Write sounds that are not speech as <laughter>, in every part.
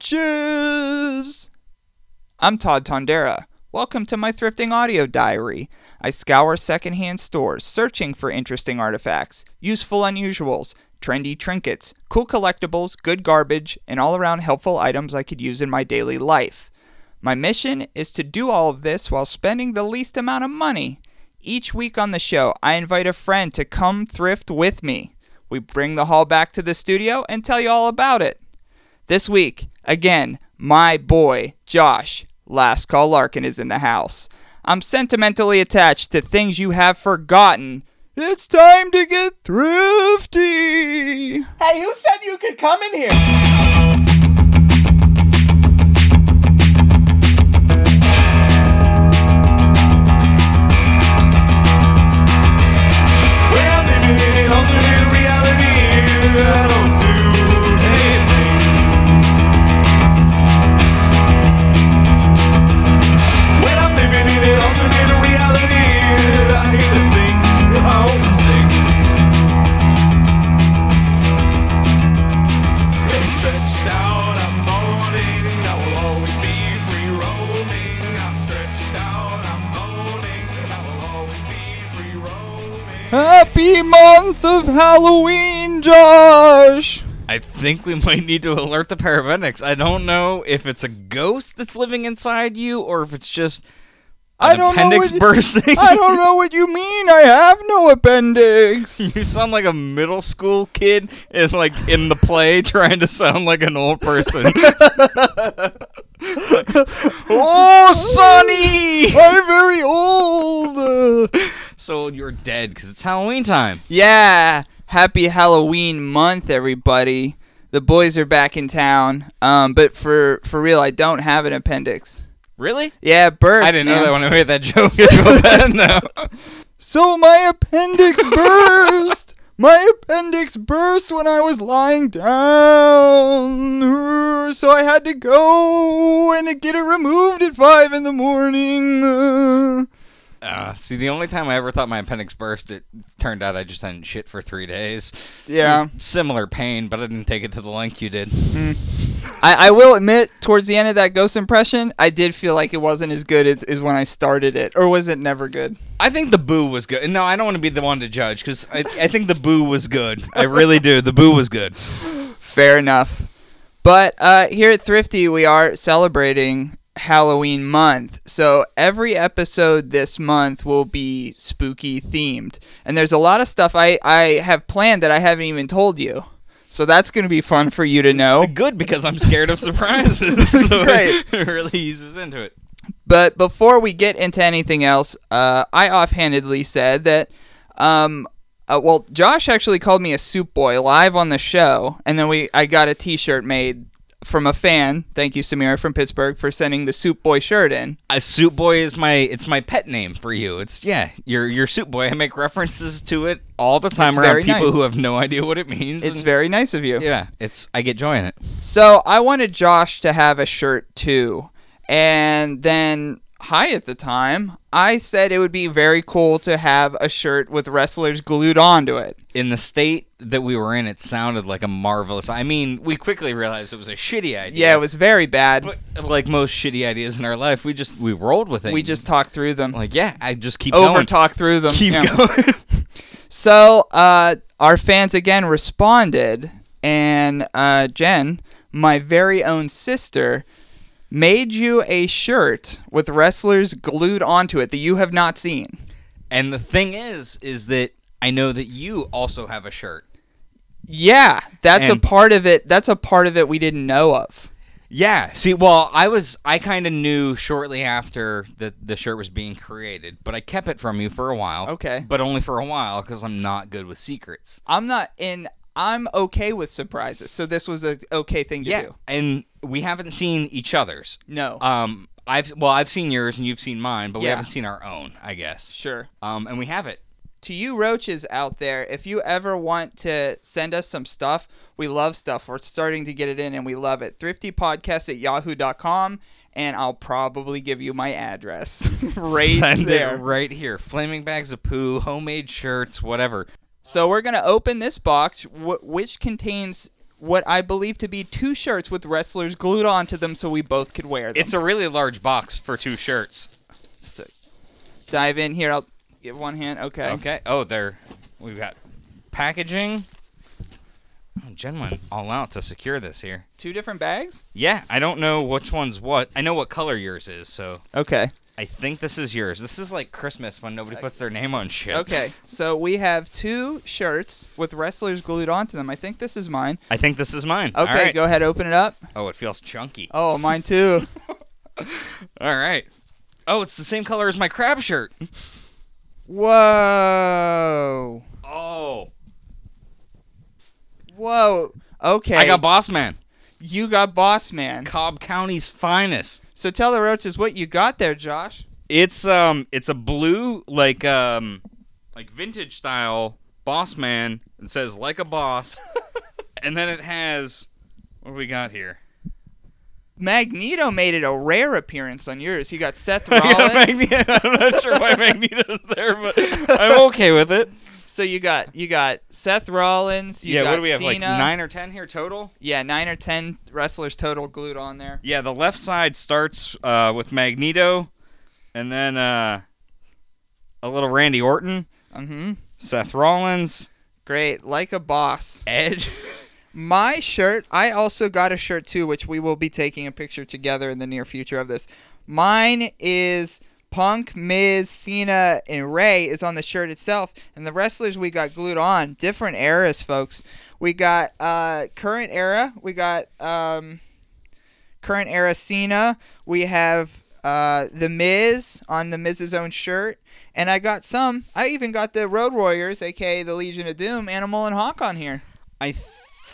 roaches! I'm Todd Tondera. Welcome to my thrifting audio diary. I scour secondhand stores searching for interesting artifacts, useful unusuals, trendy trinkets, cool collectibles, good garbage, and all around helpful items I could use in my daily life. My mission is to do all of this while spending the least amount of money. Each week on the show, I invite a friend to come thrift with me. We bring the haul back to the studio and tell you all about it. This week, again, my boy, Josh, Last Call Larkin, is in the house. I'm sentimentally attached to things you have forgotten. It's time to get thrifty! Hey, who said you could come in here? Happy month of Halloween, Josh! I think we might need to alert the paramedics. I don't know if it's a ghost that's living inside you or if it's just I don't know appendix what- bursting. I don't know what you mean. I have no appendix. <laughs> You sound like a middle school kid in like in the play trying to sound like an old person. <laughs> <laughs> <laughs> oh, Sonny! I'm very old. So you're dead because it's Halloween time. Yeah, happy Halloween month, everybody. The boys are back in town. Um, but for for real, I don't have an appendix. Really? Yeah, it burst. I didn't know that when I made that joke. I feel bad now. So my appendix <laughs> burst. My appendix burst when I was lying down. So I had to go and get it removed at five in the morning. Uh, see, the only time I ever thought my appendix burst, it turned out I just hadn't shit for three days. Yeah. Similar pain, but I didn't take it to the length you did. I, I will admit, towards the end of that ghost impression, I did feel like it wasn't as good as, as when I started it. Or was it never good? I think the boo was good. No, I don't want to be the one to judge because I, I think the boo was good. I really do. The boo was good. Fair enough. But uh, here at Thrifty, we are celebrating Halloween month. So every episode this month will be spooky themed. And there's a lot of stuff I, I have planned that I haven't even told you. So that's going to be fun for you to know. <laughs> Good because I'm scared of surprises. <laughs> so Right. it <laughs> really eases into it. But before we get into anything else, uh, I offhandedly said that, um, uh, well, Josh actually called me a soup boy live on the show, and then we I got a T-shirt made from a fan. Thank you, Samira from Pittsburgh, for sending the soup boy shirt in. A soup boy is my it's my pet name for you. It's yeah, your your soup boy. I make references to it all the time It's around people nice. who have no idea what it means. It's and- very nice of you. yeah. It's I get joy in it. So I wanted Josh to have a shirt too, and then hi at the time, I said it would be very cool to have a shirt with wrestlers glued onto it. In the state that we were in, it sounded like a marvelous. I mean, we quickly realized it was a shitty idea. Yeah, it was very bad. But like most shitty ideas in our life, we just we rolled with it. We just talked through them. like yeah, I just keep over talk through them. Keep Yeah. going. <laughs> So uh, our fans again responded, and uh, Jen, my very own sister, made you a shirt with wrestlers glued onto it that you have not seen. and the thing is, is that I know that you also have a shirt. Yeah, that's And- a part of it. That's a part of it we didn't know of. Yeah. See, well, I was I kind of knew shortly after that the shirt was being created, but I kept it from you for a while. Okay. But only for a while because I'm not good with secrets. I'm not in. I'm okay with surprises, so this was a okay thing to yeah. do. And we haven't seen each other's. No, Um, I've well, I've seen yours and you've seen mine, but we Yeah. haven't seen our own, I guess. sure. Um, and we have it. to you roaches out there, if you ever want to send us some stuff, we love stuff. We're starting to get it in and we love it. Thriftypodcast at yahoo.com and I'll probably give you my address <laughs> right Send there. it right here. Flaming bags of poo, homemade shirts, whatever. So we're going to open this box, w- which contains what I believe to be two shirts with wrestlers glued onto them so we both could wear them. It's a really large box for two shirts. So, dive in here. I'll give one hand. Okay. Okay. Oh, there. We've got packaging. Oh, Jen went all out to secure this here. Two different bags? Yeah, I don't know which one's what. I know what color yours is, so Okay. I think this is yours. This is like Christmas when nobody puts their name on shit. Okay. <laughs> So we have two shirts with wrestlers glued onto them. I think this is mine. I think this is mine. Okay, right. go ahead, open it up. Oh, it feels chunky. Oh, mine too. <laughs> <laughs> All right. Oh, it's the same color as my crab shirt. Whoa. Oh. Whoa. Okay. I got Boss Man. you got Boss Man. Cobb County's finest. So tell the roaches what you got there, Josh. It's um it's a blue like um like vintage style boss man. It says like a boss. <laughs> and then it has what do we got here? Magneto made it a rare appearance on yours. You got Seth <laughs> Yeah, Rollins. Magneto. I'm not sure why <laughs> Magneto's there, but I'm okay with it. So you got you got Seth Rollins. You yeah, got what do we have? Like nine or ten here total? Yeah, nine or ten wrestlers total glued on there. Yeah, the left side starts uh, with Magneto, and then uh, a little Randy Orton, Mm-hmm. Seth Rollins, Great, like a boss. Edge. My shirt, I also got a shirt too, which we will be taking a picture together in the near future of this. Mine is Punk, Miz, Cena, and Ray is on the shirt itself, and the wrestlers we got glued on different eras, folks. We got uh, current era. We got um, current era Cena. We have uh, the Miz on the Miz's own shirt, and I got some. I even got the Road Warriors, aka the Legion of Doom, Animal and Hawk on here. I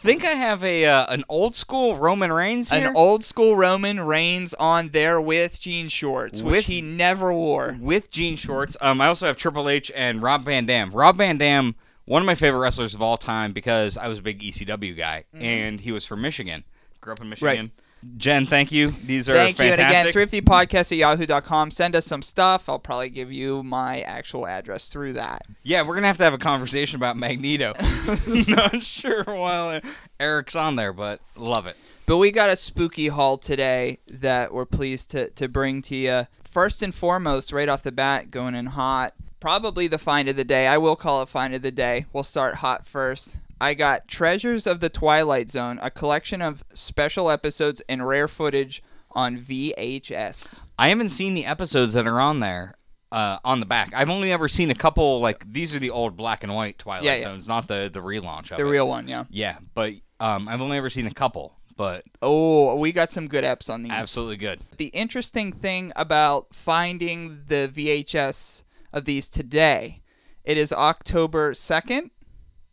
think I have a uh, an old school Roman Reigns here. An old school Roman Reigns on there with jean shorts, which he never wore. with jean shorts. Um, I also have Triple H and Rob Van Dam. Rob Van Dam, one of my favorite wrestlers of all time because I was a big ECW guy, and he was from Michigan. Grew up in Michigan. Jen, thank you. These are Thank you. And fantastic. again, thriftypodcast at yahoo.com. Send us some stuff. I'll probably give you my actual address through that. yeah, we're gonna have to have a conversation about Magneto. <laughs> <laughs> Not sure while Eric's on there, but love it. But we got a spooky haul today that we're pleased to, to bring to you. First and foremost, right off the bat, going in hot. Probably the find of the day. I will call it find of the day. We'll start hot first. I got Treasures of the Twilight Zone, a collection of special episodes and rare footage on VHS. I haven't seen the episodes that are on there. Uh, on the back, I've only ever seen a couple. Like these are the old black and white Twilight Yeah, yeah. Zones, not the the relaunch of The it. real one, yeah. Yeah, but um, I've only ever seen a couple, but Oh, we got some good eps on these. absolutely good. The interesting thing about finding the VHS of these today, it is October 2nd,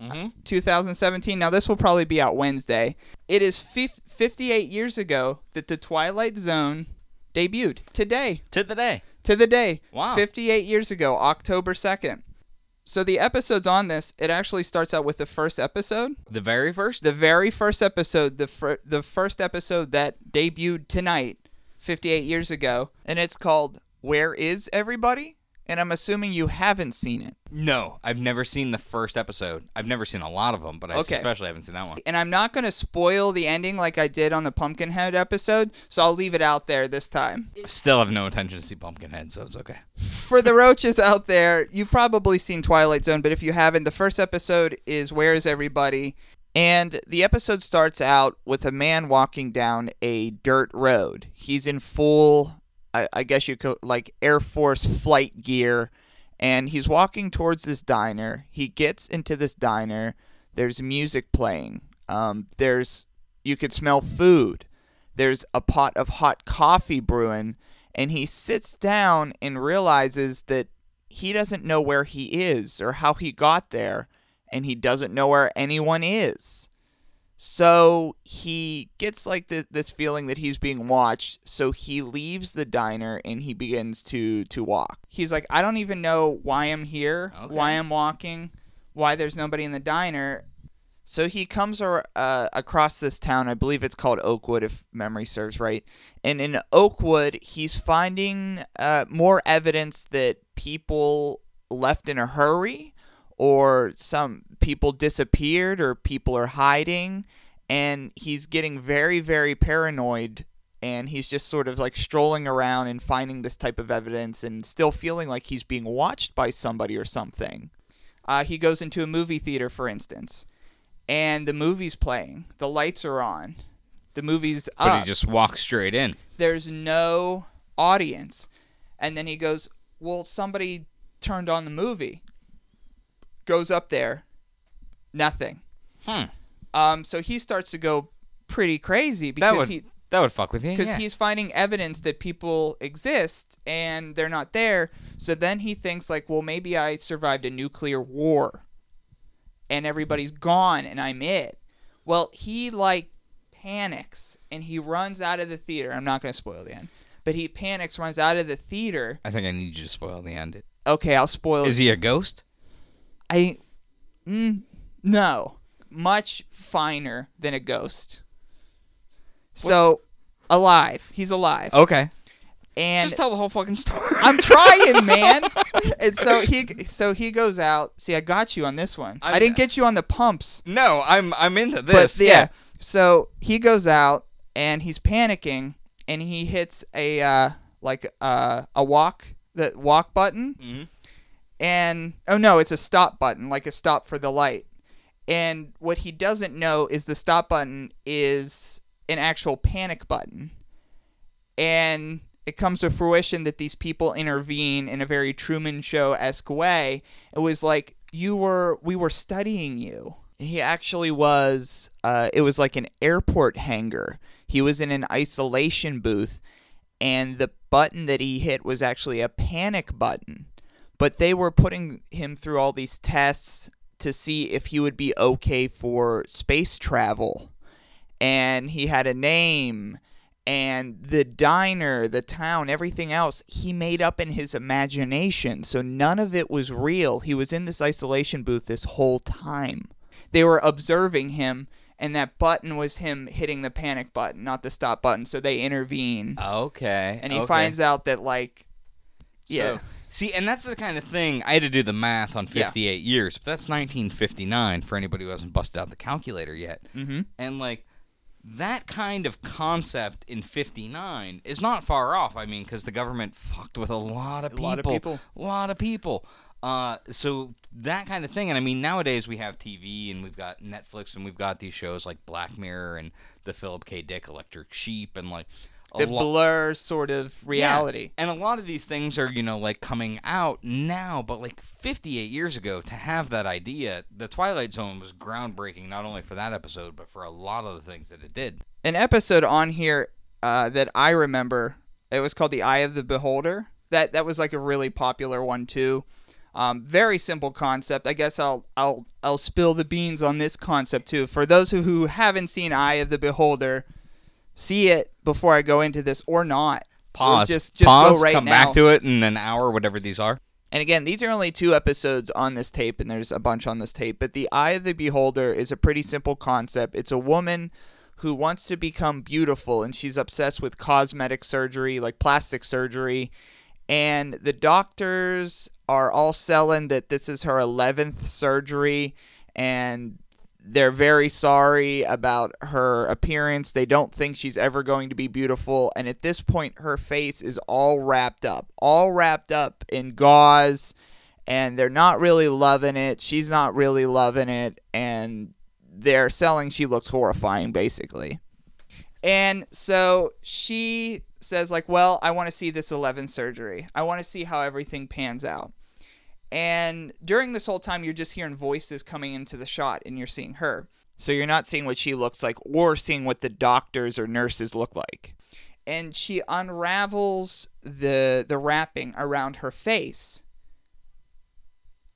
Mm-hmm. 2017. Now, this will probably be out Wednesday. It is fif- 58 years ago that the Twilight Zone debuted. Today, To the day. to the day. Wow. 58 years ago, October 2nd. So the episodes on this, it actually starts out with the first episode. The very first? The very first episode, the fir- the first episode that debuted tonight, 58 years ago, and it's called "Where Is Everybody?" And I'm assuming you haven't seen it. No, I've never seen the first episode. I've never seen a lot of them, but I Okay. especially haven't seen that one. And I'm not going to spoil the ending like I did on the Pumpkinhead episode, so I'll leave it out there this time. Still have no intention to see Pumpkinhead, so it's okay. <laughs> For the roaches out there, you've probably seen Twilight Zone, but if you haven't, the first episode is Where Is Everybody? And the episode starts out with a man walking down a dirt road. He's in full, I, I guess you could, like Air Force flight gear, and he's walking towards this diner. He gets into this diner. There's music playing. Um, there's, you could smell food. There's a pot of hot coffee brewing, and he sits down and realizes that he doesn't know where he is or how he got there, and he doesn't know where anyone is. So he gets like th- this feeling that he's being watched. So he leaves the diner and he begins to to walk. He's like, I don't even know why I'm here, Okay. why I'm walking, why there's nobody in the diner. So he comes ar- uh, across this town. I believe it's called Oakwood, if memory serves right. And in Oakwood, he's finding uh, more evidence that people left in a hurry, or some people disappeared, or people are hiding. and he's getting very very paranoid and he's just sort of like strolling around and finding this type of evidence and still feeling like he's being watched by somebody or something. Uh, he goes into a movie theater, for instance, and the movie's playing. The lights are on. The movie's But he just walks straight in. There's no audience. And then he goes, Well, somebody turned on the movie. Goes up there. Nothing. Hmm. Um, so he starts to go pretty crazy because would he that would fuck with you. because yeah. he's finding evidence that people exist and they're not there. So then he thinks like, well, maybe I survived a nuclear war, and everybody's gone and I'm it. Well, he like panics and he runs out of the theater. I'm not gonna spoil the end, but he panics, runs out of the theater. I think I need you to spoil the end. Okay, I'll spoil. Is he a ghost? I, mm, no, much finer than a ghost. So, alive. He's alive. Okay. and Just tell the whole fucking story. <laughs> I'm trying, man. <laughs> and so he so he goes out. See, I got you on this one. I, I'm- didn't get you on the pumps. no, I'm I'm into this. But yeah. So he goes out and he's panicking and he hits a uh like uh, a walk the walk button. Mhm. And oh no, it's a stop button, like a stop for the light. And what he doesn't know is the stop button is an actual panic button. And it comes to fruition that these people intervene in a very Truman Show esque way. It was like you were, we were studying you. He actually was. Uh, it was like an airport hangar. He was in an isolation booth, and the button that he hit was actually a panic button. But they were putting him through all these tests to see if he would be okay for space travel and he had a name and the diner, the town, everything else he made up in his imagination. So none of it was real. He was in this isolation booth this whole time. They were observing him and that button was him hitting the panic button, not the stop button. So they intervene Okay. and he okay. finds out that like yeah. So, see, and that's the kind of thing I had to do the math on Yeah. 58 years, but that's 1959 for anybody who hasn't busted out the calculator yet. Mhm. And like that kind of concept in 59 is not far off. I mean, because the government fucked with a lot of people. A lot of people. A lot of people. Uh, so that kind of thing, and I mean nowadays we have TV and we've got Netflix and we've got these shows like Black Mirror and the Philip K. Dick Electric Sheep and like The lo- blur sort of reality. yeah, And a lot of these things are, you know, like coming out now, but like 58 years ago to have that idea, The Twilight Zone was groundbreaking not only for that episode, but for a lot of the things that it did. an episode on here uh, that I remember. It was called "The Eye of the Beholder." That that was like a really popular one too. Um, very simple concept. I guess I'll I'll I'll spill the beans on this concept too. For those who, who haven't seen "Eye of the Beholder," see it before I go into this or not. Pause. Just just Pause, go right now. come now. back to it in an hour, whatever these are. And again, these are only two episodes on this tape, and there's a bunch on this tape. But the Eye of the Beholder is a pretty simple concept. It's a woman who wants to become beautiful, and she's obsessed with cosmetic surgery, like plastic surgery. And the doctors are all selling that this is her 11th surgery, and they're very sorry about her appearance. They don't think she's ever going to be beautiful. And at this point, her face is all wrapped up, all wrapped up in gauze. And they're not really loving it. She's not really loving it. And they're selling she looks horrifying, basically. And so she says, like, well, I want to see this 11 surgery. I want to see how everything pans out. And during this whole time, you're just hearing voices coming into the shot and you're seeing her. So you're not seeing what she looks like or seeing what the doctors or nurses look like. And she unravels the the wrapping around her face.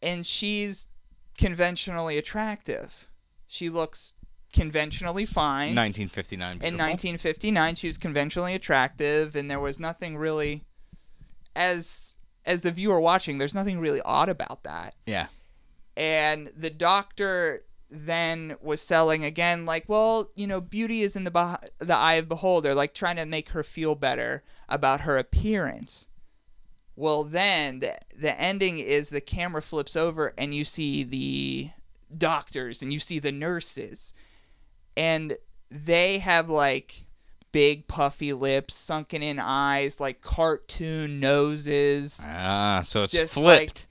And she's conventionally attractive. She looks conventionally fine. 1959. In 1959, she was conventionally attractive, and there was nothing really, as as the viewer watching, there's nothing really odd about that. Yeah. And the doctor then was selling again, like, well, you know, beauty is in the beh- the eye of beholder, like trying to make her feel better about her appearance. Well, then the, the ending is the camera flips over and you see the doctors and you see the nurses and they have like big puffy lips, sunken in eyes, like cartoon noses. Ah, so it's Just flipped.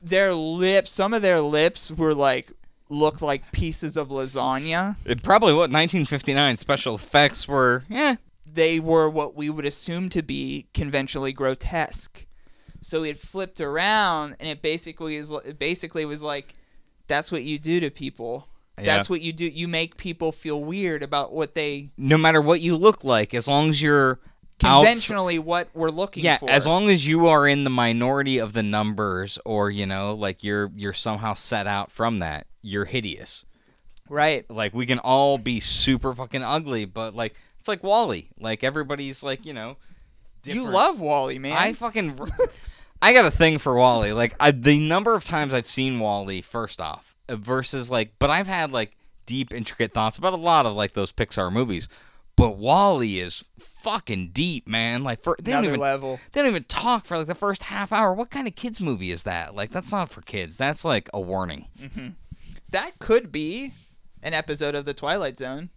Their lips, some of their lips were like looked like pieces of lasagna. it probably what 1959 special effects were. Yeah, They were what we would assume to be conventionally grotesque. So it flipped around, and it basically is it basically was like, that's what you do to people. That's Yeah. what you do. You make people feel weird about what they no matter what you look like, as long as you're outs- conventionally what we're looking yeah, for. as long as you are in the minority of the numbers, or you know, like you're you're somehow set out from that, you're hideous. right. Like we can all be super fucking ugly, but like it's like Wall-E. Like everybody's like you know. You love Wall-E, man. I fucking. <laughs> I got a thing for Wall-E. Like I, the number of times I've seen Wall-E, first off, versus like, but I've had like deep, intricate thoughts about a lot of like those Pixar movies. But Wall-E is fucking deep, man. Like for they don't Another even level. they don't even talk for like the first half hour. What kind of kids movie is that? Like that's not for kids. That's like a warning. Mm-hmm. That could be an episode of the Twilight Zone.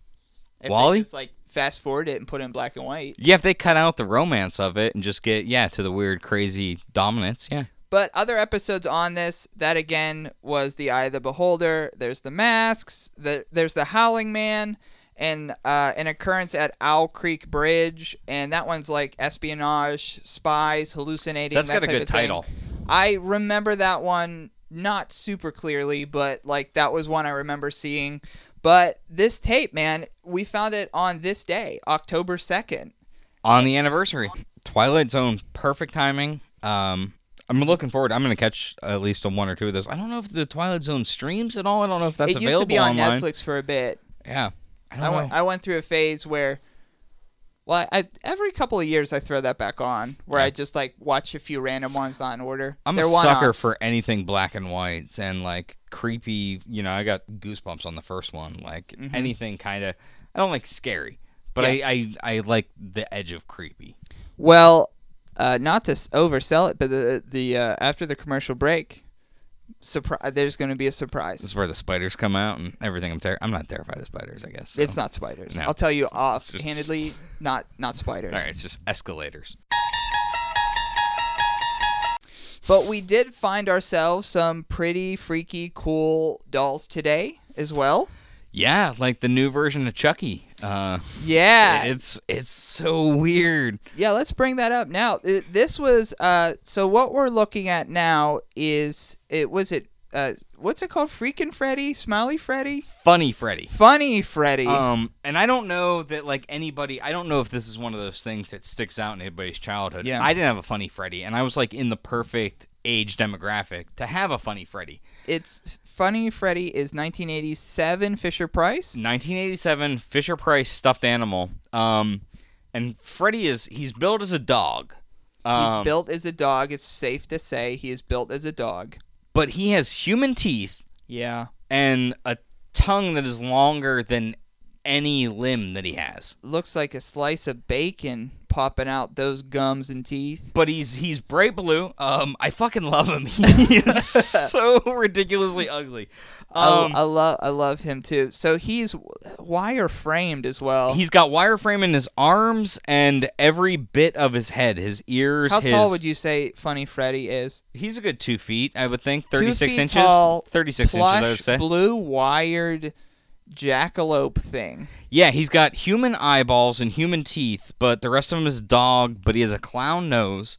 If Wall-E? Just like fast forward it and put it in black and white. Yeah, if they cut out the romance of it and just get yeah to the weird, crazy dominance, yeah. But other episodes on this, that again was the Eye of the Beholder. There's the masks. The, there's the Howling Man, and uh, an occurrence at Owl Creek Bridge, and that one's like espionage, spies, hallucinating. That's that got a good thing. title. I remember that one not super clearly, but like that was one I remember seeing. But this tape, man, we found it on this day, October second. on the anniversary. Twilight Zone, perfect timing. Um, I'm looking forward. I'm going to catch at least on one or two of those. I don't know if the Twilight Zone streams at all. I don't know if that's it available used to be on online. Netflix for a bit. Yeah, I don't I know. went, I went through a phase where, well, I, every couple of years I throw that back on, where Yeah. I just like watch a few random ones not in order. I'm They're a sucker one-offs. for anything black and whites and like creepy. You know, I got goosebumps on the first one. Like anything kind of. I don't like scary, but Mm-hmm. Yeah. I, I I like the edge of creepy. Well, uh, not to oversell it, but the the uh, after the commercial break, surprise. There's going to be a surprise. This is where the spiders come out and everything. I'm ter- I'm not terrified of spiders. I guess so. It's not spiders. No. I'll tell you offhandedly, not not spiders. All right, it's just escalators. But we did find ourselves some pretty freaky, cool dolls today as well. Yeah, like the new version of Chucky. Uh, Yeah, it's it's so weird. Yeah, let's bring that up now. Uh, This was uh so what we're looking at now is it was it uh what's it called? Freaking Freddy, Smiley Freddy, Funny Freddy. Funny Freddy. Um, and I don't know that like anybody. I don't know if this is one of those things that sticks out in anybody's childhood. Yeah. I didn't have a funny Freddy, and I was like in the perfect age demographic to have a funny Freddy. it's Funny Freddy is 1987 Fisher Price. 1987 Fisher Price stuffed animal. Um, and Freddy is he's built as a dog. He's Um, built as a dog. It's safe to say he is built as a dog. but he has human teeth Yeah. and a tongue that is longer than any limb that he has. Looks like a slice of bacon popping out those gums and teeth. but he's he's bright blue. Um, I fucking love him. <laughs> He is <laughs> so ridiculously ugly. Um, I, I love I love him too. So he's wire framed as well. he's got wire frame in his arms and every bit of his head, his ears. How his, tall would you say Funny Freddy is? He's a good two feet, I would think. Thirty six inches. tall, Thirty-six inches, I would say. blue wired jackalope thing. Yeah, he's got human eyeballs and human teeth, but the rest of him is dog. But he has a clown nose.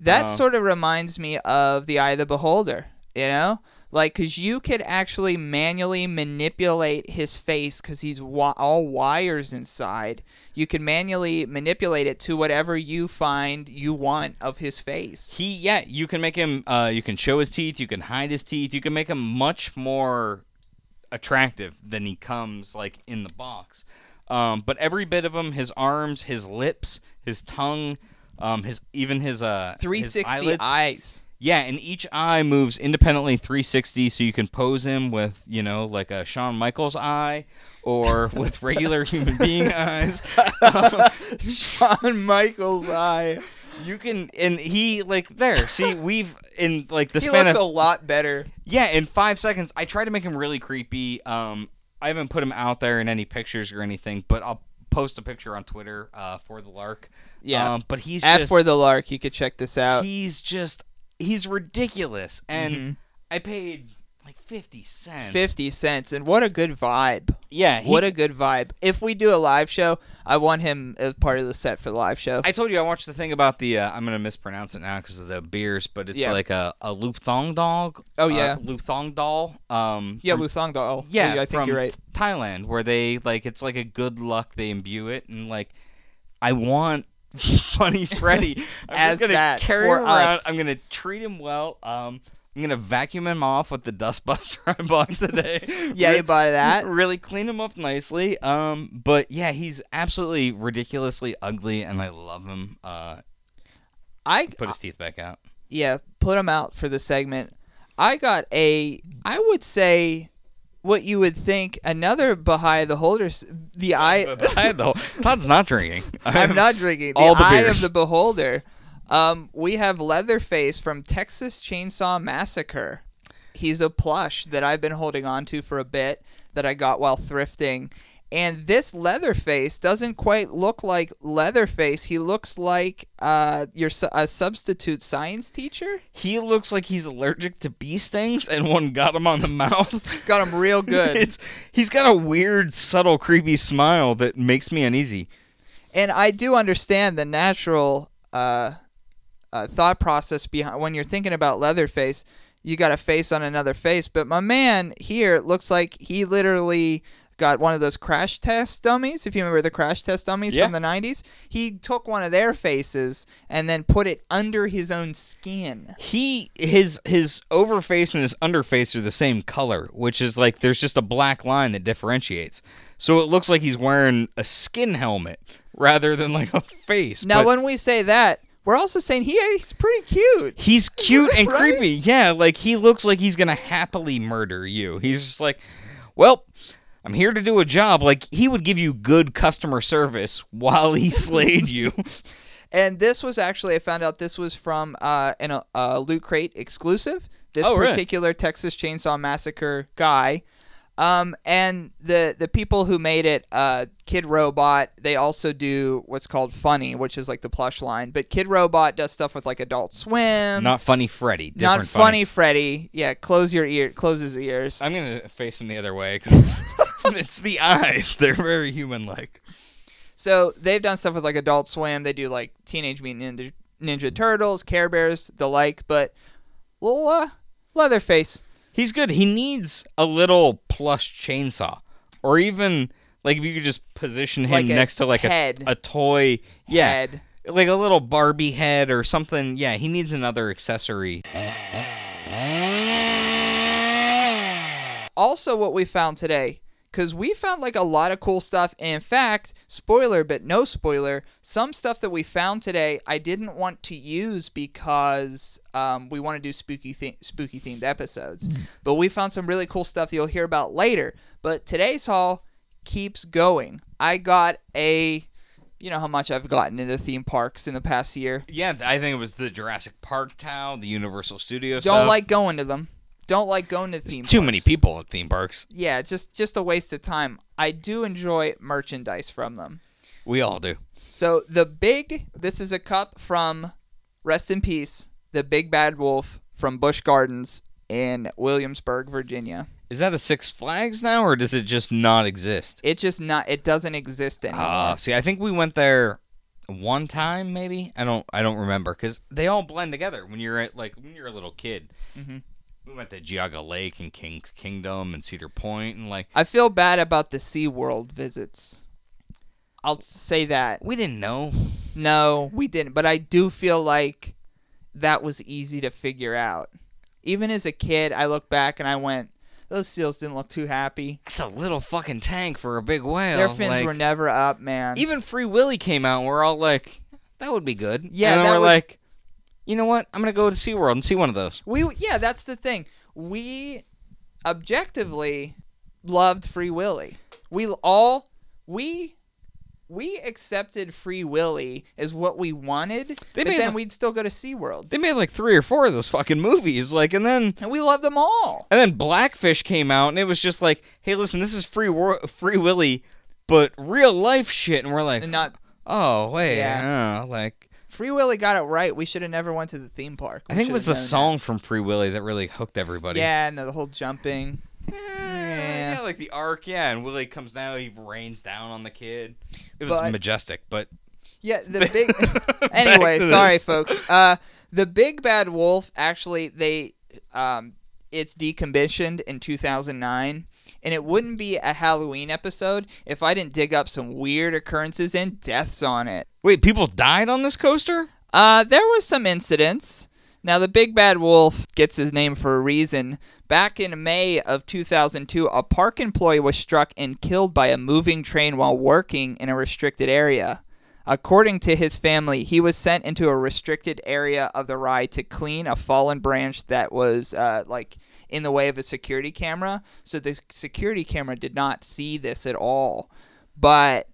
That Oh. sort of reminds me of the Eye of the Beholder. You know, like because you could actually manually manipulate his face because he's wi- all wires inside. You can manually manipulate it to whatever you find you want of his face. He, yeah, you can make him. Uh, you can show his teeth. You can hide his teeth. You can make him much more attractive than he comes like in the box. Um, but every bit of him, his arms, his lips, his tongue, um, his even his uh, 360 eyelids. eyes. Yeah, and each eye moves independently 360, so you can pose him with, you know, like a Shawn Michaels eye, or <laughs> with regular human being eyes. <laughs> <laughs> Shawn Michaels eye. You can, and he like there. See, <laughs> we've in like the He span looks of a lot better. yeah, in five seconds, I tried to make him really creepy. Um, I haven't put him out there in any pictures or anything, but I'll post a picture on Twitter uh, for the Lark. Yeah. Um, but he's At just for the lark, you could check this out. he's just he's ridiculous, and Mhm. I paid like fifty cents. Fifty cents, and what a good vibe! Yeah. He, what a good vibe. If we do a live show, I want him as part of the set for the live show. I told you I watched the thing about the. Uh, I'm gonna mispronounce it now because of the beers, but it's Yeah. like a a Luthong dog. Oh, uh, yeah. Luthong doll. Um, yeah, from- Luthong doll. Yeah, I think you're right. Thailand, where they like it's like a good luck they imbue it, and like I want <laughs> Funny Freddy. I'm As just gonna that carry around. us. I'm gonna treat him well. Um, I'm gonna vacuum him off with the dustbuster <laughs> I bought today. <laughs> Yeah, you buy that. Really clean him up nicely. Um, but yeah, he's absolutely ridiculously ugly, and I love him. Uh, I put his teeth back out. yeah, put him out for the segment. I got a, I would say, what you would think another Baha'i the Holder, the eye. I the Todd's not drinking. <laughs> I'm not drinking. The all the eye beers. of the beholder. Um, we have Leatherface from Texas Chainsaw Massacre. He's a plush that I've been holding on to for a bit that I got while thrifting. And this Leatherface doesn't quite look like Leatherface. He looks like uh, your a substitute science teacher. He looks like he's allergic to bee stings, and one got him on the <laughs> mouth. Got him real good. it's he's got a weird, subtle, creepy smile that makes me uneasy. and I do understand the natural uh, uh, thought process behind when you're thinking about Leatherface. You got a face on another face, but my man here looks like he literally got one of those crash test dummies. If you remember the crash test dummies Yeah. from the '90s, he took one of their faces and then put it under his own skin. He his his overface and his underface are the same color, which is like there's just a black line that differentiates. So it looks like he's wearing a skin helmet rather than like a face. Now, But when we say that, we're also saying he, he's pretty cute. He's <laughs> cute and Right? creepy. Yeah, like he looks like he's gonna happily murder you. He's just like, well, I'm here to do a job. Like he would give you good customer service while he slayed you. <laughs> <laughs> And this was actually, I found out this was from uh, an uh, uh, Loot Crate exclusive. This Oh, really? particular Texas Chainsaw Massacre guy. Um, and the the people who made it, uh, Kidrobot, they also do what's called Phunny, which is like the plush line. But Kidrobot does stuff with like Adult Swim. Not funny, Freddy. Not Different funny, Freddy. Yeah, close your ear, close his ears. I'm gonna face him the other way because <laughs> <laughs> it's the eyes. They're very human-like. So they've done stuff with like Adult Swim. They do like Teenage Mutant Ninja, Ninja Turtles, Care Bears, the like. But uh, Leatherface. He's good. He needs a little plush chainsaw, or even like if you could just position him Like next to like head. a a toy. Yeah. Head. like a little Barbie head or something. Yeah, he needs another accessory. Also, what we found today, because we found like a lot of cool stuff. And in fact, spoiler, but no spoiler, some stuff that we found today I didn't want to use because um, we want to do spooky the- spooky themed episodes. But we found some really cool stuff that you'll hear about later. But today's haul keeps going. I got a. You know how much I've gotten into theme parks in the past year. Yeah, I think it was the Jurassic Park towel, the Universal Studios. Don't like going to them. Don't like going to theme parks. too parks. many people at theme parks. Yeah, just just a waste of time. I do enjoy merchandise from them. We all do. So the big this is a cup from rest in peace, the big bad wolf from Busch Gardens in Williamsburg, Virginia. Is that a Six Flags now, or does it just not exist? It just not it doesn't exist anymore. Ah, see, I think we went there one time, maybe. I don't, I don't remember because they all blend together when you're at, like when you're a little kid. Mhm. We went to Geauga Lake and King's Kingdom and Cedar Point, and like I feel bad about the SeaWorld visits. I'll say that. we didn't know. No, we didn't, but I do feel like that was easy to figure out. Even as a kid, I look back and I went, those seals didn't look too happy. That's a little fucking tank for a big whale. Their fins like- were never up, man. even Free Willy came out. and We're all like, that would be good. Yeah, and we're would- like, you know what? I'm gonna go to SeaWorld and see one of those. we yeah, that's the thing. We objectively loved Free Willy. We all we we accepted Free Willy as what we wanted, They but then the- we'd still go to SeaWorld. They made like three or four of those fucking movies, like, and then And we love them all. and then Blackfish came out, and it was just like, hey, listen, this is Free Wor- Free Willy, but real life shit, and we're like, And not oh wait, Yeah. like. Free Willy got it right. We should have never went to the theme park. I think it was the song from Free Willy that really hooked everybody. Yeah, and the whole jumping. yeah, like the arc, yeah, and Willie comes down, he rains down on the kid. It was But- majestic, but Yeah, the big. <laughs> <laughs> anyway, sorry, this. folks. Uh, the Big Bad Wolf actually they um, it's decommissioned in 2009, and it wouldn't be a Halloween episode if I didn't dig up some weird occurrences and deaths on it. wait, people died on this coaster? Uh, there was some incidents. Now, the Big Bad Wolf gets his name for a reason. Back in May of 2002, a park employee was struck and killed by a moving train while working in a restricted area. According to his family, he was sent into a restricted area of the ride to clean a fallen branch that was uh, like in the way of a security camera. So the security camera did not see this at all, but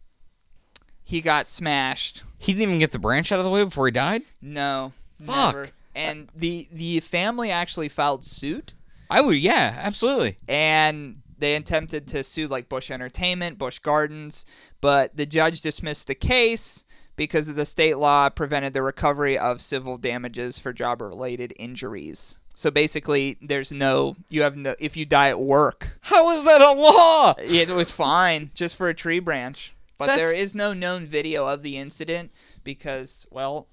he got smashed. He didn't even get the branch out of the way before he died. No, Fuck. never. And the the family actually filed suit, I would, yeah, absolutely. and they attempted to sue like Busch Entertainment, Busch Gardens, but the judge dismissed the case because of the state law prevented the recovery of civil damages for job related injuries. So basically, there's no you have no if you die at work, How is that a law? it was fine just for a tree branch. But That's- there is no known video of the incident because well,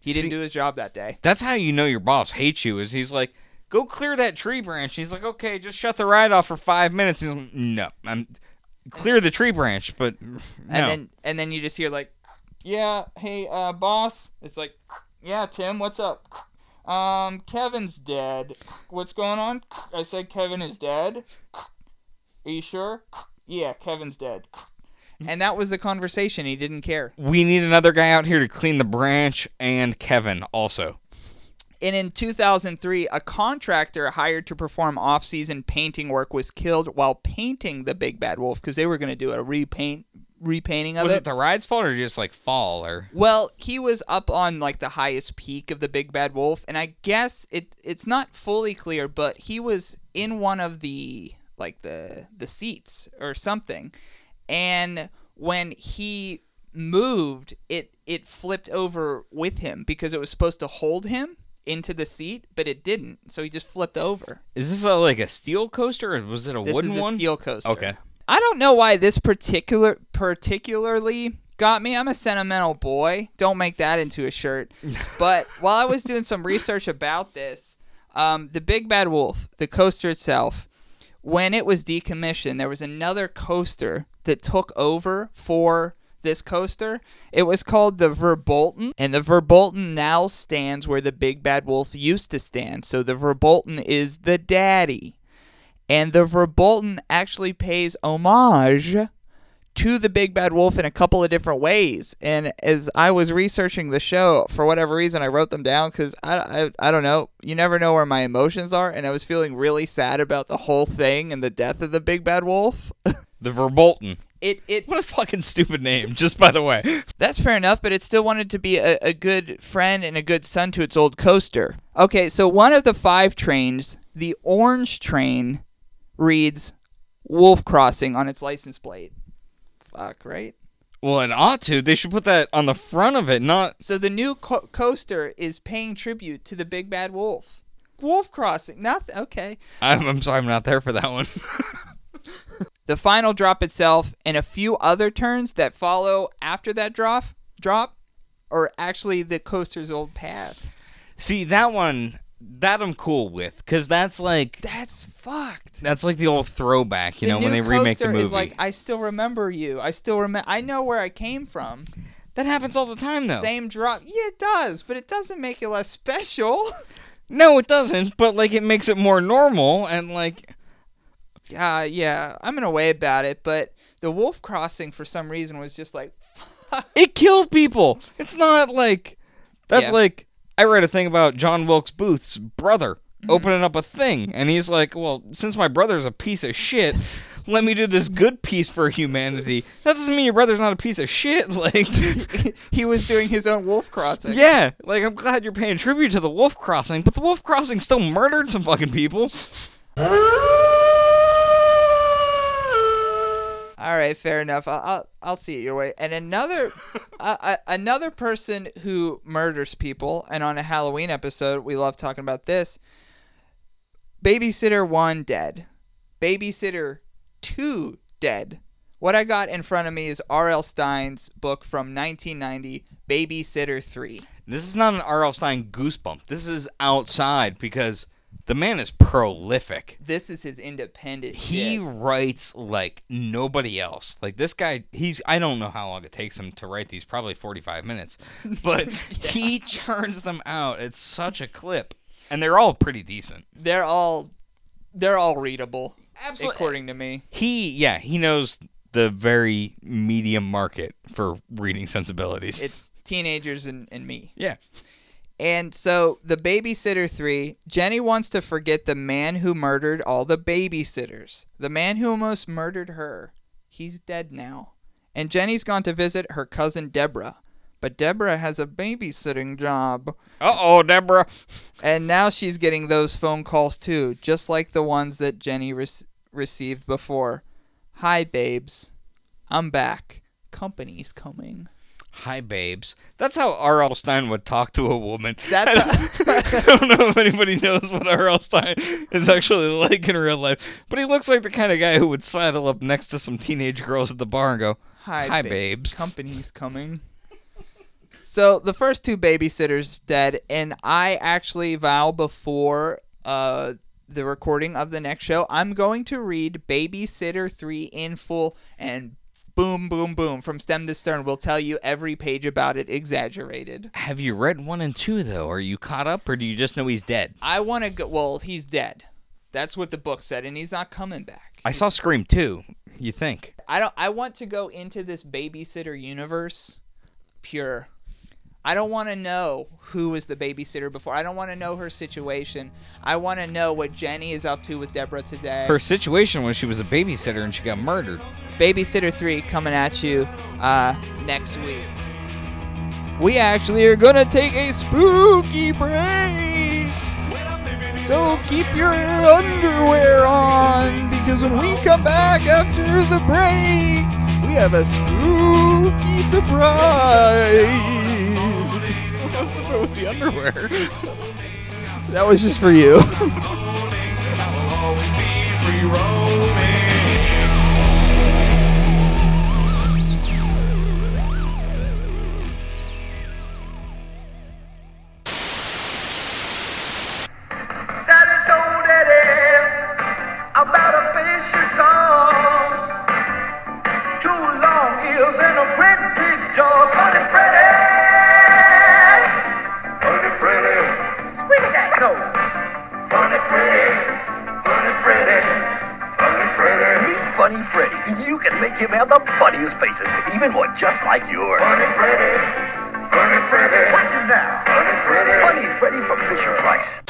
he didn't See- do his job that day. That's how you know your boss hates you. Is he's like, go clear that tree branch. He's like, okay, just shut the ride off for five minutes. He's like, no, I'm clear the tree branch, but no. and then and then you just hear like, yeah, hey, uh, boss. It's like, yeah, Tim, what's up? Um, Kevin's dead. What's going on? I said Kevin is dead. Are you sure? Yeah, Kevin's dead. And that was the conversation. He didn't care. we need another guy out here to clean the branch and Kevin also. And in 2003, a contractor hired to perform off-season painting work was killed while painting the Big Bad Wolf because they were going to do a repaint repainting of it. Was it. it the ride's fault or just like fall or? Well, he was up on like the highest peak of the Big Bad Wolf, and I guess it it's not fully clear, but he was in one of the like the the seats or something, and when he moved, it it flipped over with him because it was supposed to hold him into the seat, but it didn't, so he just flipped over. Is this a, like a steel coaster or was it a wooden one? This wooden is a one? steel coaster. Okay. I don't know why this particular particularly got me. I'm a sentimental boy. Don't make that into a shirt. <laughs> but while I was doing some research about this, um, the Big Bad Wolf, the coaster itself, when it was decommissioned, there was another coaster that took over for this coaster. It was called the Verbolten, and the Verbolten now stands where the Big Bad Wolf used to stand. So the Verbolten is the daddy. And the Verbolten actually pays homage to the Big Bad Wolf in a couple of different ways. And as I was researching the show, for whatever reason, I wrote them down because I, I, I don't know. You never know where my emotions are. And I was feeling really sad about the whole thing and the death of the Big Bad Wolf. <laughs> The Verbolten. it, it What a fucking stupid name, just by the way. That's fair enough, but it still wanted to be a, a good friend and a good son to its old coaster. Okay, so one of the five trains, the orange train, reads Wolf Crossing on its license plate. Fuck, right? Well, it ought to. They should put that on the front of it, not. So the new co- coaster is paying tribute to the Big Bad Wolf. Wolf Crossing. Not okay. I'm, I'm sorry, I'm not there for that one. <laughs> The final drop itself and a few other turns that follow after that drop drop are actually the coaster's old path. See that one, that I'm cool with, because that's like That's fucked. that's like the old throwback, you know, when they remake the movie. is like I still remember you. I still remember. I know where I came from. that happens all the time, though. Same drop. Yeah, it does, but it doesn't make it less special. <laughs> No, it doesn't. But like, it makes it more normal, and like, uh, yeah, I'm in a way about it, but the Wolf Crossing for some reason was just like, <laughs> it killed people. It's not like that's Yeah. like I read a thing about John Wilkes Booth's brother Mm-hmm. opening up a thing, and he's like, "Well, since my brother's a piece of shit, let me do this good piece for humanity. That doesn't mean your brother's not a piece of shit. <laughs> Like, <laughs> he was doing his own wolf crossing. yeah, like I'm glad you're paying tribute to the Wolf Crossing, but the Wolf Crossing still murdered some fucking people. <laughs> All right, fair enough. I'll I'll, I'll see it your way. And another uh, another person who murders people, and on a Halloween episode, we love talking about this. Babysitter one dead, babysitter two dead. What I got in front of me is R.L. Stine's book from 1990, Babysitter three. This is not an R.L. Stine goosebump. This is outside because the man is prolific. This is his independent. He writes like nobody else. Like this guy, he's I don't know how long it takes him to write these, probably 45 minutes. <laughs> But he churns them out at such a clip. And they're all pretty decent. they're all they're all readable, Absolutely. according to me. He yeah, he knows the very medium market for reading sensibilities. It's teenagers and, and me. yeah. And so the babysitter three, Jenny wants to forget the man who murdered all the babysitters. The man who almost murdered her. He's dead now. And Jenny's gone to visit her cousin Deborah. But Deborah has a babysitting job. Uh-oh, Deborah. And now she's getting those phone calls too, just like the ones that Jenny re- received before. Hi, babes. I'm back. Company's coming. Hi, babes. That's how R.L. Stine would talk to a woman. <laughs> That's <laughs> I don't know if anybody knows what R.L. Stine is actually <laughs> like in real life, but he looks like the kind of guy who would sidle up next to some teenage girls at the bar and go, Hi, Hi, babe. babes. Company's coming. So the first two babysitters dead, and I actually vow before uh, the recording of the next show, I'm going to read Babysitter Three in full and boom, boom, boom from stem to stern. We'll tell you every page about it, exaggerated. Have you read one and two, though? Are you caught up, or do you just know he's dead? I want to go. Well, he's dead. That's what the book said, and he's not coming back. I saw Scream 2. You think? I don't. I want to go into this babysitter universe pure. I don't want to know who was the babysitter before. I don't want to know her situation. I want to know what Jenny is up to with Deborah today. Her situation was she was a babysitter and she got murdered. Babysitter 3 coming at you uh, next week. We actually are going to take a spooky break. So keep your underwear on because when we come back after the break, we have a spooky surprise. What's the bit with the underwear? That was just for you. <laughs> Funny Freddy. You can make him have the funniest faces, even one just like yours. Funny Freddy. Funny Freddy. Watch him now. Funny Freddy. Funny Freddy from Fisher Price.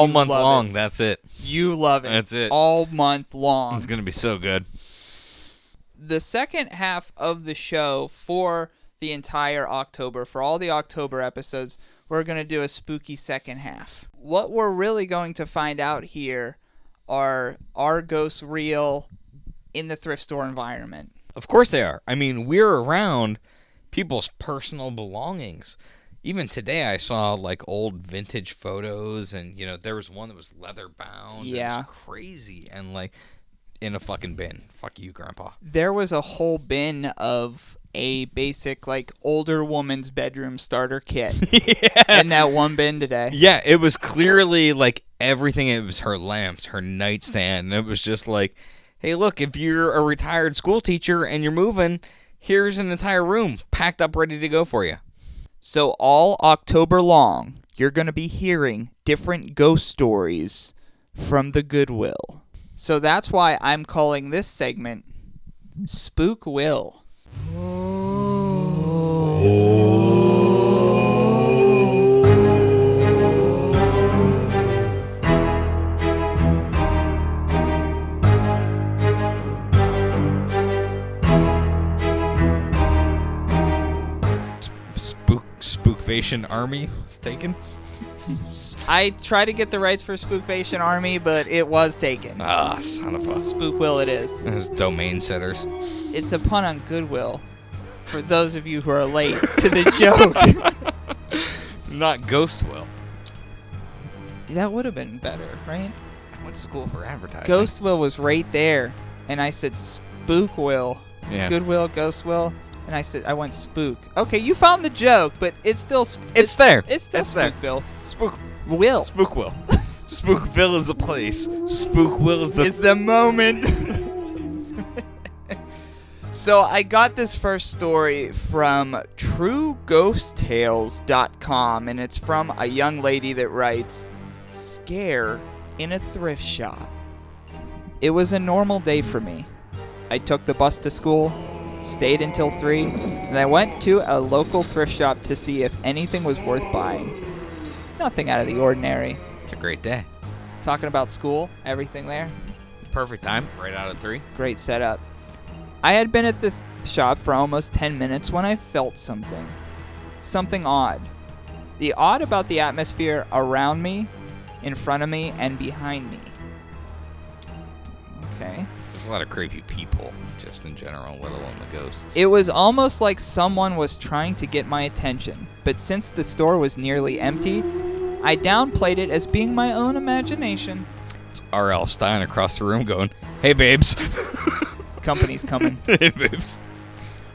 All You month long. it. That's it. You love it. That's it. All month long. It's gonna be so good. the second half of the show for the entire October, for all the October episodes, we're to do a spooky second half. What we're really going to find out here are are ghosts real in the thrift store environment? Of course they are. I mean, we're around people's personal belongings. Even today, I saw like old vintage photos, and you know, there was one that was leather bound. Yeah. it was crazy, and like in a fucking bin. Fuck you, Grandpa. There was a whole bin of a basic like older woman's bedroom starter kit <laughs> in that one bin today. Yeah, it was clearly like everything. It was her lamps, her nightstand. And it was just like, hey, look, if you're a retired school teacher and you're moving, here's an entire room packed up, ready to go for you. So all October long, you're going to be hearing different ghost stories from the Goodwill. So that's why I'm calling this segment Spook Will. Oh. Spookvation Army was taken. <laughs> I tried to get the rights for Spookvation Army, but it was taken. Ah, son of a. Spook Will it is. Those domain setters. It's a pun on Goodwill. For those of you who are late to the <laughs> joke. Not Ghost Will. that would have been better, right? I went to school for advertising. Ghost Will was right there, and I said Spook Will. Yeah. Goodwill, Ghost Will, and I said I went Spook. Okay, you found the joke, but it's still sp- It's there. It's still It's there. Spookville. Spook. Will Spookville. <laughs> Spookville is a place. Spookville is the. is the moment. <laughs> so I got this first story from TrueGhostTales.com, and it's from a young lady that writes, "Scare in a thrift shop." It was a normal day for me. I took the bus to school, stayed until 3, and I went to a local thrift shop to see if anything was worth buying. Nothing out of the ordinary. it's a great day. Talking about school, everything there, Perfect time. Right out of three. great setup. I had been at the th- shop for almost 10 minutes when I felt something. Something odd. The odd about the atmosphere around me, in front of me, and behind me. Okay. There's a lot of creepy people, just in general, let alone the ghosts. It was almost like someone was trying to get my attention, but since the store was nearly empty, I downplayed it as being my own imagination. It's R.L. Stine across the room going, "Hey, babes." <laughs> Company's coming. <laughs> hey, babes.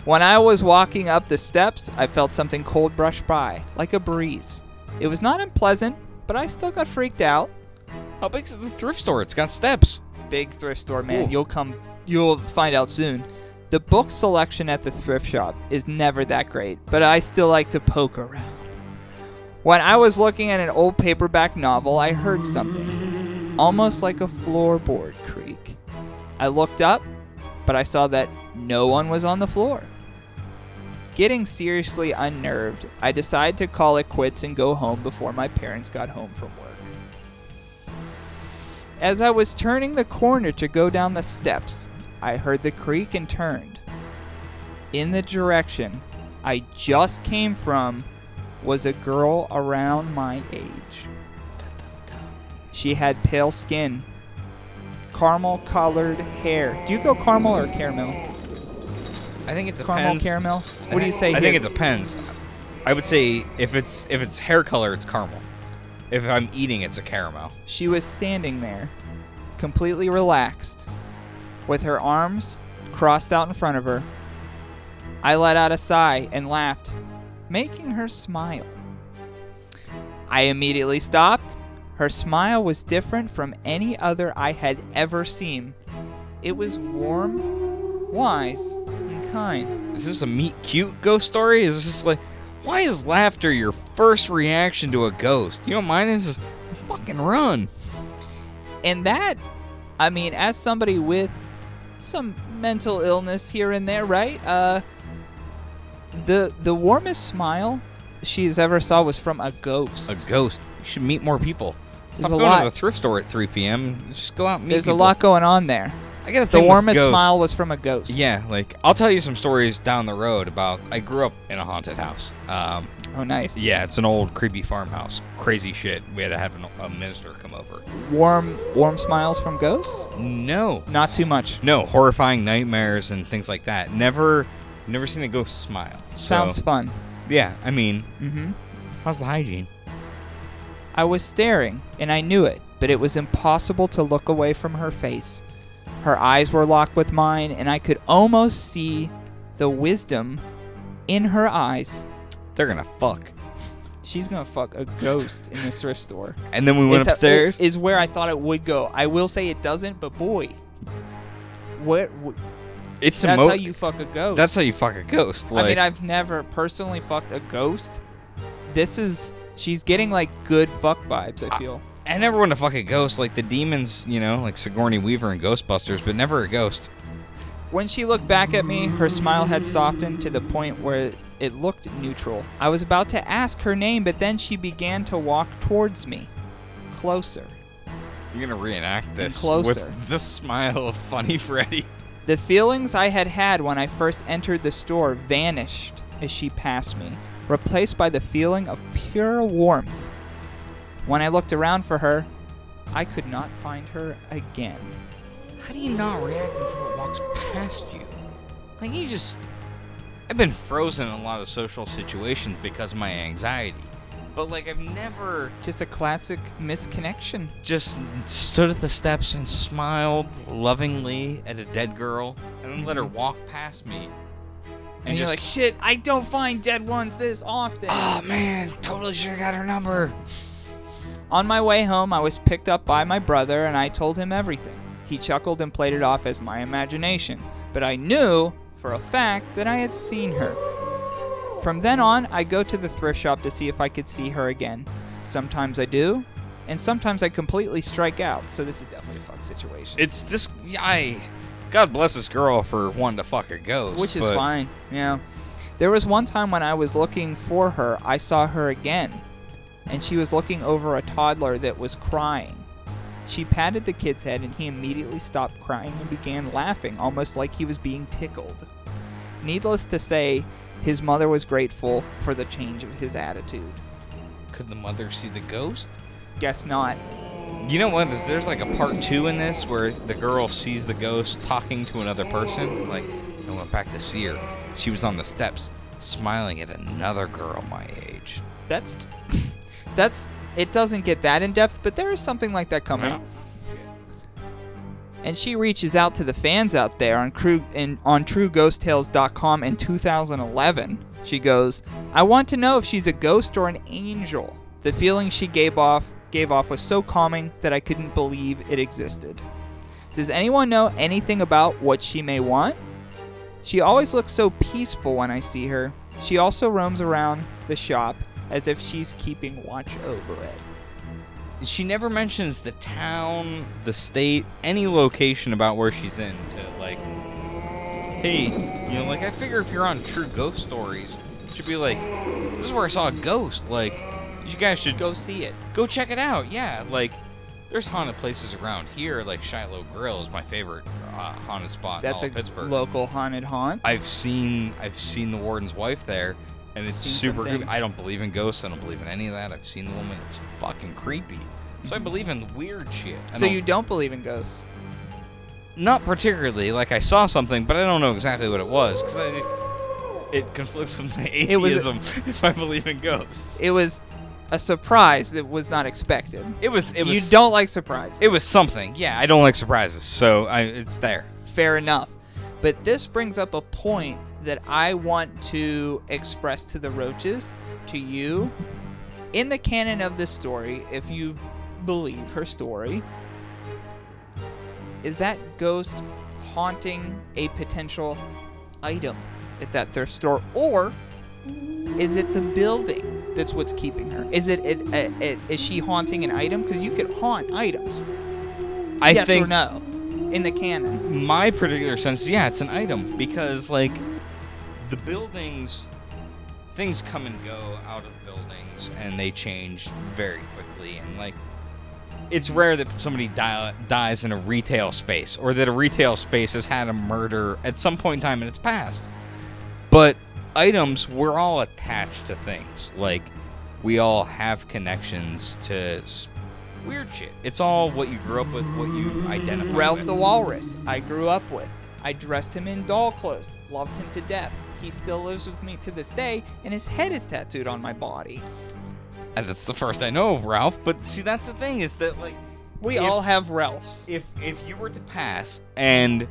When I was walking up the steps, I felt something cold brush by, like a breeze. It was not unpleasant, but I still got freaked out. How big is the thrift store? It's got steps. Big thrift store, man. Ooh. You'll come you'll find out soon. The book selection at the thrift shop is never that great, but I still like to poke around. When I was looking at an old paperback novel, I heard something, almost like a floorboard creak. I looked up, but I saw that no one was on the floor. Getting seriously unnerved, I decided to call it quits and go home before my parents got home from work. As I was turning the corner to go down the steps, I heard the creak and turned. In the direction I just came from was a girl around my age. She had pale skin, caramel colored hair. Do you go caramel or caramel? I think it Caramel, depends. caramel? What do you say I here? think it depends. I would say if it's if it's hair color, it's caramel. If I'm eating, it's a caramel. She was standing there, completely relaxed, with her arms crossed out in front of her. I let out a sigh and laughed, making her smile. I immediately stopped. Her smile was different from any other I had ever seen. It was warm, wise, and kind. Is this a meet cute ghost story? Is this like, why is laughter your first reaction to a ghost? You know mine is? Fucking run. And that, I mean, as somebody with some mental illness here and there, right? Uh, the the warmest smile she's ever saw was from a ghost. A ghost. You should meet more people. Stop There's a going lot- to the thrift store at 3 p.m. Just go out and meet There's a lot going on there. I got a The thing with warmest ghosts. smile was from a ghost. Yeah, like I'll tell you some stories down the road about. I grew up in a haunted house. Um, Oh, nice. yeah, it's an old creepy farmhouse. Crazy shit. We had to have an, a minister come over. Warm, warm smiles from ghosts. No, Not too much. no, horrifying nightmares and things like that. Never, never seen a ghost smile. Sounds So, fun. Yeah, I mean, Mm-hmm. how's the hygiene? I was staring, and I knew it, but it was impossible to look away from her face. Her eyes were locked with mine, and I could almost see the wisdom in her eyes. They're gonna fuck. She's gonna fuck a ghost in this thrift store. And then we went Is- upstairs. Is where I thought it would go. I will say it doesn't, but boy, what? what it's that's emo- how you fuck a ghost. That's how you fuck a ghost. Like, I mean, I've never personally fucked a ghost. This is she's getting like good fuck vibes. I feel. I never want to fuck a ghost like the demons, you know, like Sigourney Weaver and Ghostbusters, but never a ghost. When she looked back at me, her smile had softened to the point where it looked neutral. I was about to ask her name, but then she began to walk towards me, closer. You're gonna reenact this closer. with the smile of Funny <laughs> Freddy. The feelings I had had when I first entered the store vanished as she passed me, replaced by the feeling of pure warmth. When I looked around for her, I could not find her again. How do you not react until it walks past you? Like you just. I've been frozen in a lot of social situations because of my anxiety, but like I've never Just a classic misconnection. just stood at the steps and smiled lovingly at a dead girl and then let her mm-hmm. walk past me. And, you're like, shit, I don't find dead ones this often. oh man, totally should have got her number. On my way home, I was picked up by my brother and I told him everything. He chuckled and played it off as my imagination, but I knew for a fact that I had seen her. From then on, I go to the thrift shop to see if I could see her again. Sometimes I do, and sometimes I completely strike out, so this is definitely a fuck situation. It's this. I. God bless this girl for wanting to fuck a ghost. Which is but fine, yeah. There was one time when I was looking for her, I saw her again, and she was looking over a toddler that was crying. She patted the kid's head, and he immediately stopped crying and began laughing, almost like he was being tickled. Needless to say, his mother was grateful for the change of his attitude. Could the mother see the ghost? Guess not. You know what? there's like a part two in this where the girl sees the ghost talking to another person. Like, I went back to see her. She was on the steps, smiling at another girl my age. That's. <laughs> That's. It doesn't get that in depth, but there is something like that coming. Yeah. and she reaches out to the fans out there on crew in, on TrueGhostTales.com in 2011. She goes, "I want to know if she's a ghost or an angel." The feeling she gave off gave off was so calming that I couldn't believe it existed. Does anyone know anything about what she may want? She always looks so peaceful when I see her. She also roams around the shop as if she's keeping watch over it. She never mentions the town, the state, any location about where she's in to like hey, you know, like I figure if you're on true ghost stories, it should be like this is where I saw a ghost. Like you guys should Go see it. go check it out. Yeah, like there's haunted places around here. Like Shiloh Grill is my favorite uh, haunted spot That's in a Pittsburgh. local haunted haunt. I've seen I've seen the warden's wife there, and it's super creepy. I don't believe in ghosts. I don't believe in any of that. I've seen the woman. It's fucking creepy. So I believe in weird shit. I So don't- you don't believe in ghosts? not particularly. Like I saw something, but I don't know exactly what it was because it conflicts with my It was- atheism <laughs> if I believe in ghosts. It was a surprise that was not expected. It was. It was. you don't like surprises. It was something. Yeah, I don't like surprises, so I, it's there. fair enough. But this brings up a point that I want to express to the roaches, to you. In the canon of this story, if you believe her story, is that ghost haunting a potential item at that thrift store, or is it the building that's what's keeping her? Is it, it, it, it is she haunting an item? Because you could haunt items. I yes think or no? In the canon. my particular sense, yeah, it's an item because like the buildings, things come and go out of buildings and they change very quickly and like it's rare that somebody die, dies in a retail space or that a retail space has had a murder at some point in time in its past. But items, we're all attached to things. Like we all have connections to weird shit. It's all what you grew up with, what you identify Ralph with. the Walrus, I grew up with. I dressed him in doll clothes, loved him to death. He still lives with me to this day, and his head is tattooed on my body. And that's the first I know of Ralph. But see, that's the thing is that like We If- all have Ralphs. if if you were to pass and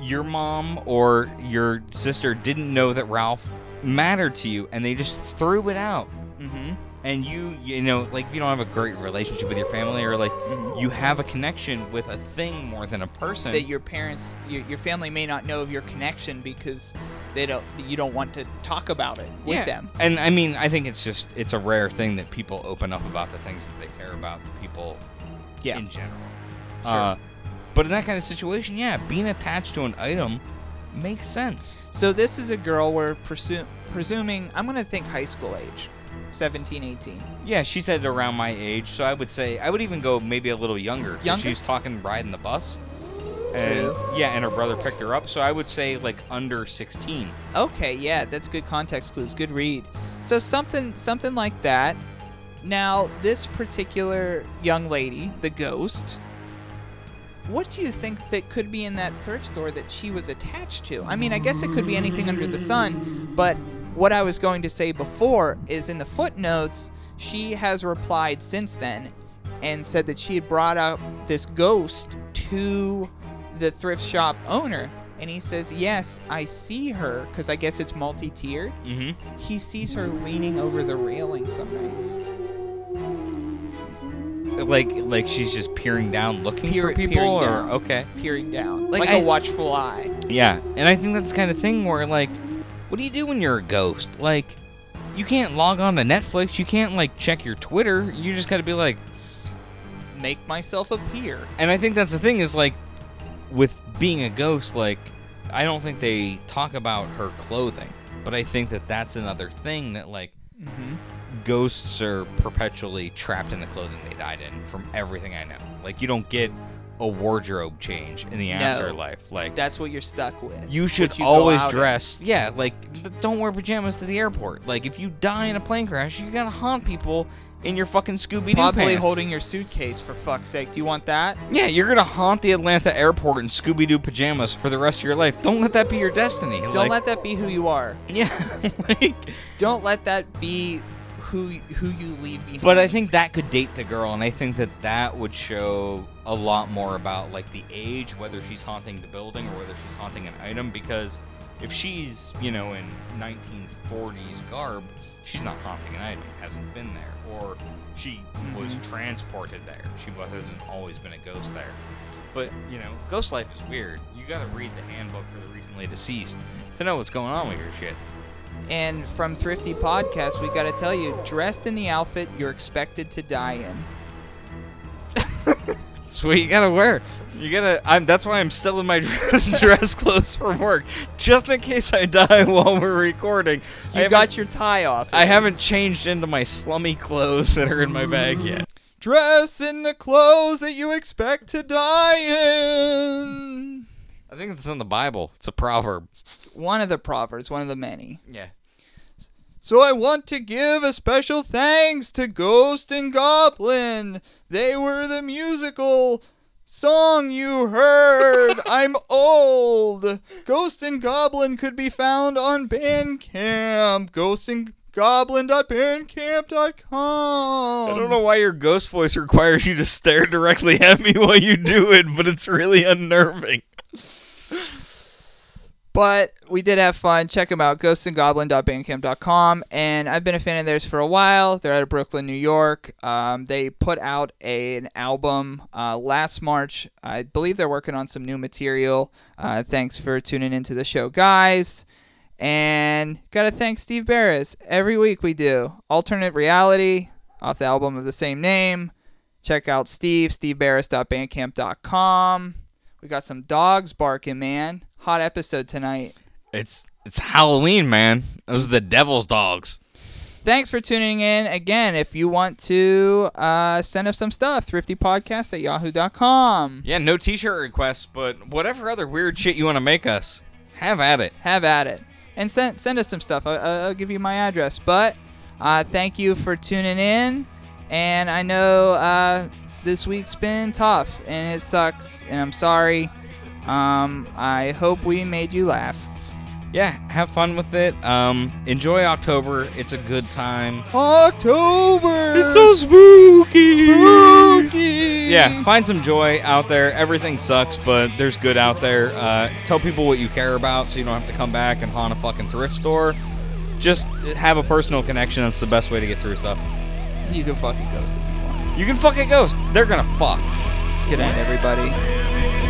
your mom or your sister didn't know that Ralph mattered to you and they just threw it out Mm-hmm. And you you know like if you don't have a great relationship with your family or like Mhm. you have a connection with a thing more than a person That your parents, your, your family may not know of your connection because they don't. You don't want to talk about it with yeah. them. and i mean i think it's just it's a rare thing that people open up about the things that they care about to people Yeah. in general Sure. uh, but in that kind of situation yeah being attached to an item makes sense So this is a girl we're presu- presuming. I'm gonna think high school age, 17, 18. Yeah, she said around my age, so I would say I would even go maybe a little younger. 'cause Younger? She was talking riding the bus. And, True. Yeah, and her brother picked her up, so I would say like under 16. Okay, yeah, that's good context clues. Good read. So something something like that. Now, this particular young lady, the ghost, what do you think that could be in that thrift store that she was attached to? I mean, I guess it could be anything under the sun, but what I was going to say before is in the footnotes, she has replied since then and said that she had brought up this ghost to the thrift shop owner. And he says, Yes, I see her, because I guess it's multi tiered. Mm-hmm. He sees her leaning over the railing some nights. Like like she's just peering down looking Peer- for people or down. okay. peering down, Like, like, I- a watchful eye. Yeah. And I think that's the kind of thing where like what do you do when you're a ghost? Like you can't log on to Netflix, you can't like check your Twitter. You just got to be like Make myself appear. And I think that's the thing is like with being a ghost, like I don't think they talk about her clothing, but I think that that's another thing that like Mm-hmm. ghosts are perpetually trapped in the clothing they died in. From everything I know, like you don't get a wardrobe change in the No. afterlife. Like That's what you're stuck with. you should you always out in. dress. Yeah, like don't wear pajamas to the airport. Like if you die in a plane crash, you gotta haunt people in your fucking Scooby Doo Probably pants. holding your suitcase for fuck's sake. Do you want that? Yeah, you're gonna haunt the Atlanta airport in Scooby Doo pajamas for the rest of your life. Don't let that be your destiny. Don't let that be who you are. <laughs> Yeah, like, Don't let that be who who you leave behind. but I think that could date the girl, and I think that that would show a lot more about like the age, whether she's haunting the building or whether she's haunting an item. Because if she's you know in 1940s garb, she's not haunting an item. Hasn't been there, or she mm-hmm. was transported there. She hasn't always been a ghost there. But you know, ghost life is weird. You got to read the handbook for the recently deceased to know what's going on with your shit. And from Thrifty Podcast, we got to tell you, dressed in the outfit you're expected to die in. Sweet, you gotta wear. You gotta. I'm. That's why I'm still in my dress, <laughs> dress clothes from work, just in case I die <laughs> while we're recording. I You haven't- got your tie off. I at haven't changed into my slummy clothes that are in my bag yet. Dress in the clothes that you expect to die in. I think it's in the Bible. It's a proverb. One of the proverbs, one of the many. Yeah. So I want to give a special thanks to Ghost and Goblin. They were the musical song you heard. <laughs> I'm old. Ghost and Goblin could be found on Bandcamp. Ghost and Goblin.bandcamp.com. I don't know why your ghost voice requires you to stare directly at me while you do it, but it's really unnerving. <laughs> But we did have fun. Check them out, ghostandgoblin.bandcamp.com. And I've been a fan of theirs for a while. They're out of Brooklyn, New York. Um, they put out a, an album uh, last March. I believe they're working on some new material. Uh, thanks for tuning into the show, guys. And gotta thank Steve Barris. Every week we do alternate reality off the album of the same name. Check out Steve, stevebarris.bandcamp.com. We got some dogs barking, man. Hot episode tonight. It's it's Halloween, man. Those are the devil's dogs. Thanks for tuning in. Again, if you want to uh, send us some stuff, thriftypodcast at yahoo.com. Yeah, no t-shirt requests, but whatever other weird shit you want to make us, have at it. have at it and send send us some stuff. I, I- I'll give you my address. But uh, thank you for tuning in, and I know uh, this week's been tough and it sucks, and I'm sorry. Um, I hope we made you laugh. Yeah, have fun with it. Um, enjoy October. It's a good time. October. It's so spooky. spooky. Yeah, find some joy out there. Everything sucks, but there's good out there. Uh, tell people what you care about so you don't have to come back and haunt a fucking thrift store. Just have a personal connection. That's the best way to get through stuff. You can fucking ghost if you want. You can fuck a ghost. They're gonna fuck. Good night, everybody.